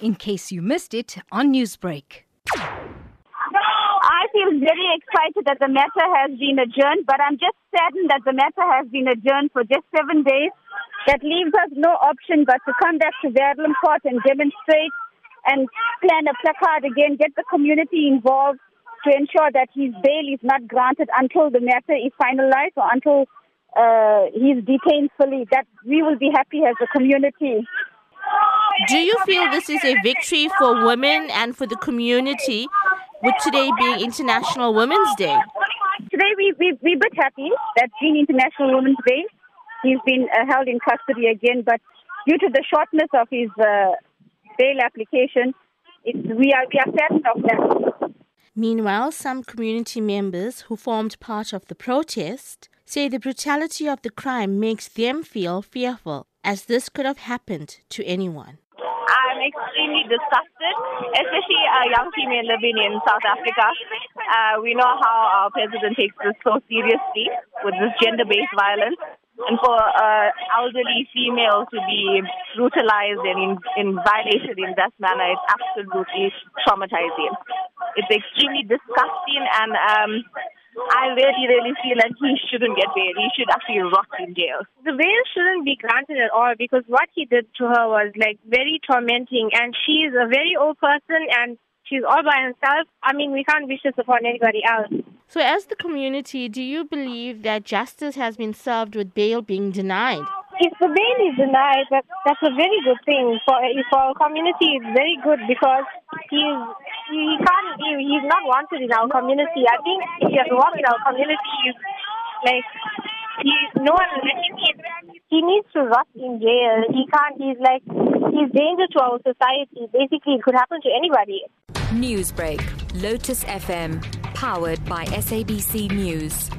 in case you missed it on Newsbreak. I feel very excited that the matter has been adjourned, but I'm just saddened that the matter has been adjourned for just seven days. That leaves us no option but to come back to Verulam Court and demonstrate and plan a placard again, get the community involved to ensure that his bail is not granted until the matter is finalized or until uh, he's detained fully. That we will be happy as a community. Do you feel this is a victory for women and for the community, with today being International Women's Day? Today we, we, we're a bit happy that being International Women's Day, he's been uh, held in custody again, but due to the shortness of his uh, bail application, it's, we, are, we are saddened of that. Meanwhile, some community members who formed part of the protest say the brutality of the crime makes them feel fearful, as this could have happened to anyone. Extremely disgusted, especially a young female living in South Africa. Uh, we know how our president takes this so seriously with this gender-based violence. And for uh, elderly female to be brutalized and in, in violated in that manner is absolutely traumatizing. It's extremely disgusting and um, I really, really feel that he shouldn't get bail. He should actually rot in jail. The bail shouldn't be granted at all because what he did to her was like very tormenting and she's a very old person and she's all by herself. I mean, we can't wish this upon anybody else. So, as the community, do you believe that justice has been served with bail being denied? If the bail is denied, that, that's a very good thing for for our community. It's very good because he's he can't he, he's not wanted in our community. I think if he has worked in our community, he's like he no one he needs to rot in jail. He can't. He's like he's danger to our society. Basically, it could happen to anybody. Newsbreak, Lotus FM, powered by SABC News.